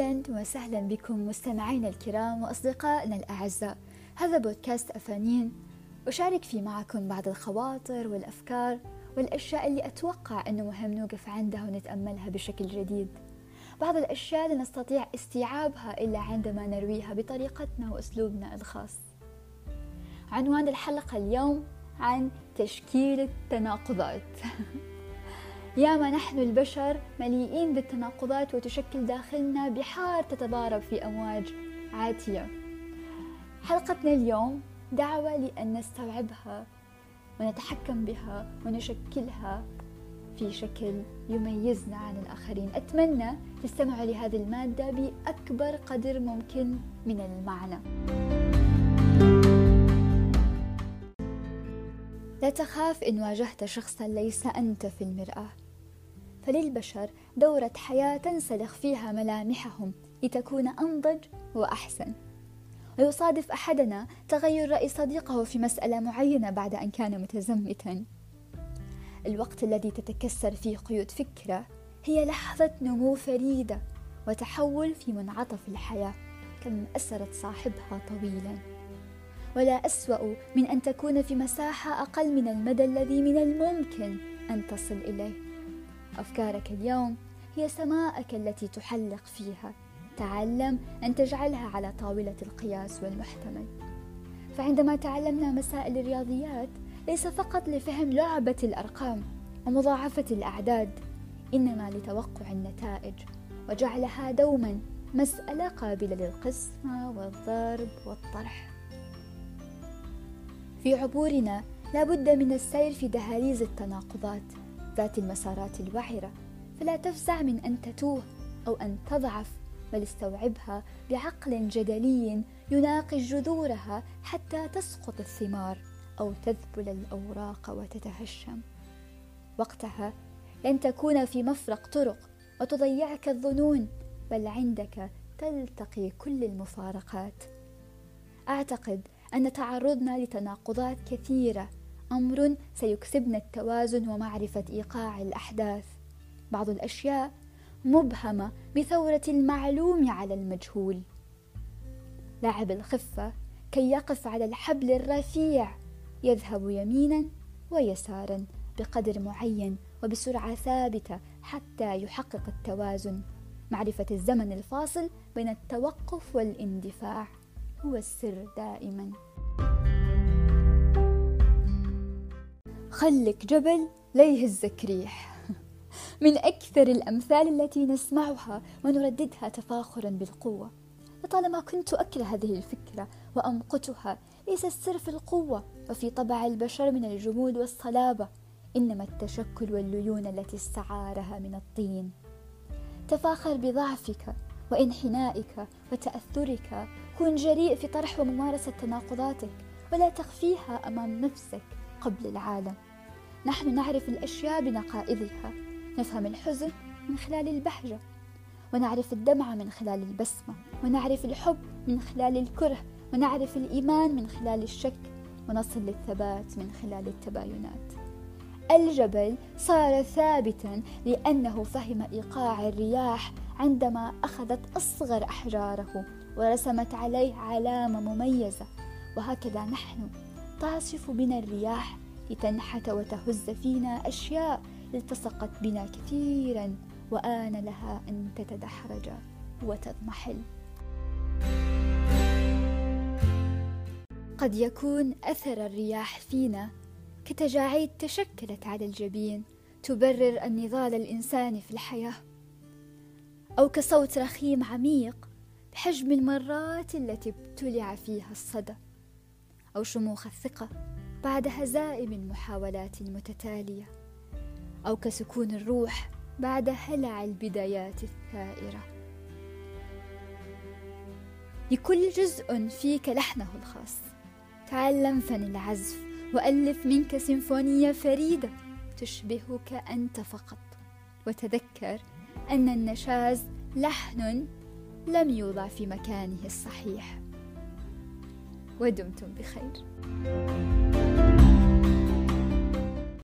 أهلا وسهلا بكم مستمعينا الكرام وأصدقائنا الأعزاء. هذا بودكاست أفانين. أشارك فيه معكم بعض الخواطر والأفكار والأشياء اللي أتوقع أنه مهم نوقف عندها ونتأملها بشكل جديد. بعض الأشياء لا نستطيع استيعابها إلا عندما نرويها بطريقتنا وأسلوبنا الخاص. عنوان الحلقة اليوم عن تشكيل التناقضات. ياما نحن البشر مليئين بالتناقضات وتشكل داخلنا بحار تتضارب في أمواج عاتية. حلقتنا اليوم دعوة لأن نستوعبها ونتحكم بها ونشكلها في شكل يميزنا عن الآخرين. أتمنى تستمعوا لهذه المادة بأكبر قدر ممكن من المعنى. لا تخاف إن واجهت شخصا ليس أنت في المرآة. فللبشر دورة حياة تنسلخ فيها ملامحهم لتكون أنضج وأحسن. ويصادف أحدنا تغير رأي صديقه في مسألة معينة بعد أن كان متزمتا. الوقت الذي تتكسر فيه قيود فكرة هي لحظة نمو فريدة وتحول في منعطف الحياة كم أسرت صاحبها طويلا. ولا أسوأ من أن تكون في مساحة أقل من المدى الذي من الممكن أن تصل إليه. أفكارك اليوم هي سماءك التي تحلق فيها. تعلم أن تجعلها على طاولة القياس والمحتمل. فعندما تعلمنا مسائل الرياضيات ليس فقط لفهم لعبة الأرقام ومضاعفة الأعداد إنما لتوقع النتائج وجعلها دوما مسألة قابلة للقسمة والضرب والطرح. في عبورنا لا بد من السير في دهاليز التناقضات ذات المسارات الوعرة فلا تفزع من أن تتوه أو أن تضعف بل استوعبها بعقل جدلي يناقش جذورها حتى تسقط الثمار أو تذبل الأوراق وتتهشم. وقتها لن تكون في مفرق طرق وتضيعك الظنون بل عندك تلتقي كل المفارقات. أعتقد أن تعرضنا لتناقضات كثيرة أمر سيكسبنا التوازن ومعرفة إيقاع الأحداث. بعض الأشياء مبهمة بثورة المعلوم على المجهول. لاعب الخفة كي يقف على الحبل الرفيع يذهب يمينا ويسارا بقدر معين وبسرعة ثابتة حتى يحقق التوازن. معرفة الزمن الفاصل بين التوقف والاندفاع هو السر دائما. خلك جبل لا يهزك ريح. من أكثر الأمثال التي نسمعها ونرددها تفاخرا بالقوة. لطالما كنت أكره هذه الفكرة وأمقتها ليس السر في القوة وفي طبع البشر من الجمود والصلابة إنما التشكل والليون التي استعارها من الطين. تفاخر بضعفك وانحنائك وتأثرك. كن جريء في طرح وممارسة تناقضاتك ولا تخفيها أمام نفسك قبل العالم. نحن نعرف الأشياء بنقائضها نفهم الحزن من خلال البهجة. ونعرف الدمعة من خلال البسمة. ونعرف الحب من خلال الكره. ونعرف الإيمان من خلال الشك. ونصل للثبات من خلال التباينات. الجبل صار ثابتا لأنه فهم إيقاع الرياح عندما أخذت أصغر أحجاره ورسمت عليه علامة مميزة. وهكذا نحن. تعصف بنا الرياح لتنحت وتهز فينا أشياء التصقت بنا كثيرا وآن لها أن تتدحرج وتضمحل. قد يكون أثر الرياح فينا كتجاعيد تشكلت على الجبين تبرر النضال الإنساني في الحياة. أو كصوت رخيم عميق بحجم المرات التي ابتلع فيها الصدى. أو شموخ الثقة بعد هزائم المحاولات المتتالية أو كسكون الروح بعد هلع البدايات الثائرة. لكل جزء فيك لحنه الخاص. تعلم فن العزف وألف منك سيمفونية فريدة تشبهك أنت فقط. وتذكر أن النشاز لحن لم يوضع في مكانه الصحيح. ودمتم بخير.